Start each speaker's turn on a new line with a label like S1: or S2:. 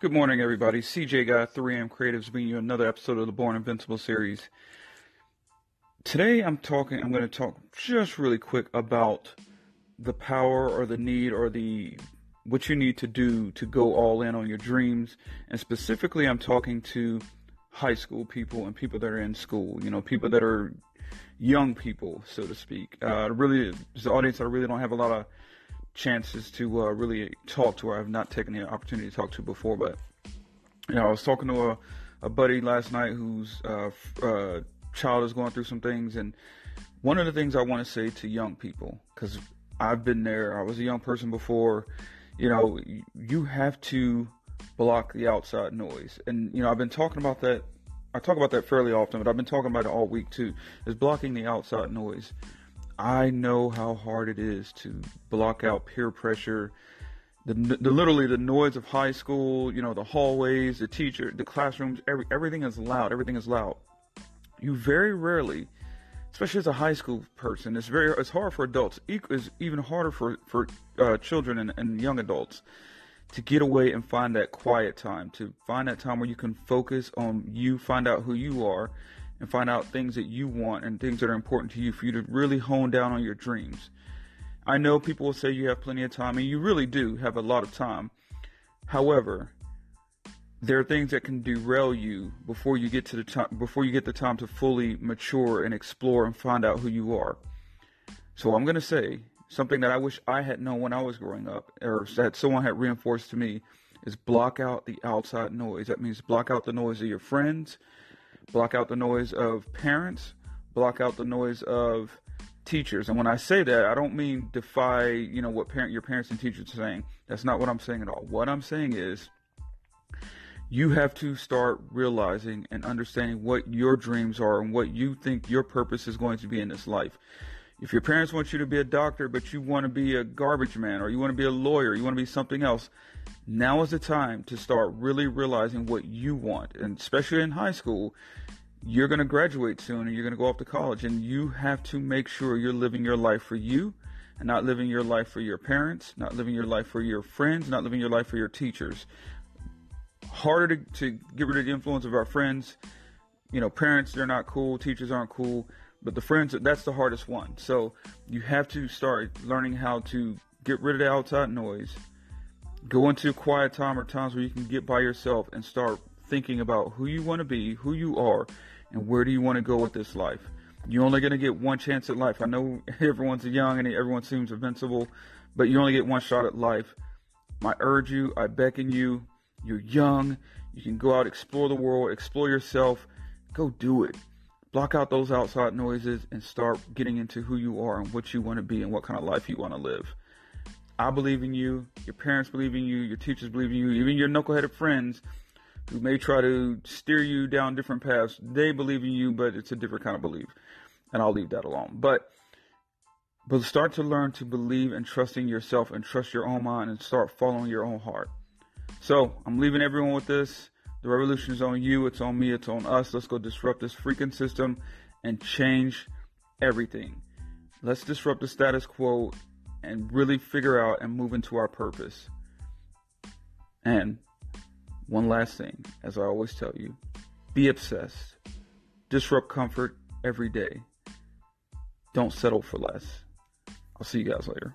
S1: Good morning, everybody. CJ Guy, 3am Creatives, bringing you another episode of the Born Invincible series. Today, I'm talking. I'm going to talk just really quick about the power or the need or the what you need to do to go all in on your dreams. And specifically, I'm talking to high school people and people that are in school. You know, people that are young people, so to speak. Uh, really, the audience I really don't have a lot of chances to uh, really talk to her. I've not taken the opportunity to talk to before, but you know, I was talking to a, a buddy last night whose uh, uh, child is going through some things, and one of the things I want to say to young people, because I've been there, I was a young person before. You know, you have to block the outside noise, and you know, I've been talking about that. I talk about that fairly often, but I've been talking about it all week too. Is blocking the outside noise. I know how hard it is to block out peer pressure, the, the literally the noise of high school, you know, the hallways, the teacher, the classrooms, every, everything is loud. Everything is loud. You very rarely, especially as a high school person, it's very it's hard for adults. It's even harder for for uh, children and, and young adults to get away and find that quiet time, to find that time where you can focus on you, find out who you are, and find out things that you want and things that are important to you for you to really hone down on your dreams. I know people will say you have plenty of time, and you really do have a lot of time. However, there are things that can derail you before you get to the time before you get the time to fully mature and explore and find out who you are. So I'm going to say something that I wish I had known when I was growing up, or that someone had reinforced to me, is block out the outside noise. That means block out the noise of your friends, block out the noise of parents, block out the noise of teachers. And when I say that, I don't mean defy, you know, what parent your parents and teachers are saying. That's not what I'm saying at all. What I'm saying is you have to start realizing and understanding what your dreams are and what you think your purpose is going to be in this life. If your parents want you to be a doctor, but you want to be a garbage man, or you want to be a lawyer, you want to be something else, now is the time to start really realizing what you want. And especially in high school, you're going to graduate soon and you're going to go off to college, and you have to make sure you're living your life for you and not living your life for your parents, not living your life for your friends, not living your life for your teachers. Harder to, to get rid of the influence of our friends. You know, parents, they're not cool, teachers aren't cool but the friends, that's the hardest one. So you have to start learning how to get rid of the outside noise, go into quiet time or times where you can get by yourself and start thinking about who you want to be, who you are, and where do you want to go with this life. You're only going to get one chance at life. I know everyone's young and everyone seems invincible, but you only get one shot at life. I urge you, I beckon you, you're young, you can go out, explore the world, explore yourself, go do it block out those outside noises and start getting into who you are and what you want to be and what kind of life you want to live. I believe in you, your parents believe in you, your teachers believe in you, even your knuckleheaded friends who may try to steer you down different paths, they believe in you, but it's a different kind of belief. And I'll leave that alone. But but start to learn to believe and trust in yourself and trust your own mind and start following your own heart. So I'm leaving everyone with this. The revolution is on you, it's on me, it's on us. Let's go disrupt this freaking system and change everything. Let's disrupt the status quo and really figure out and move into our purpose. And one last thing, as I always tell you be obsessed. Disrupt comfort every day. Don't settle for less. I'll see you guys later.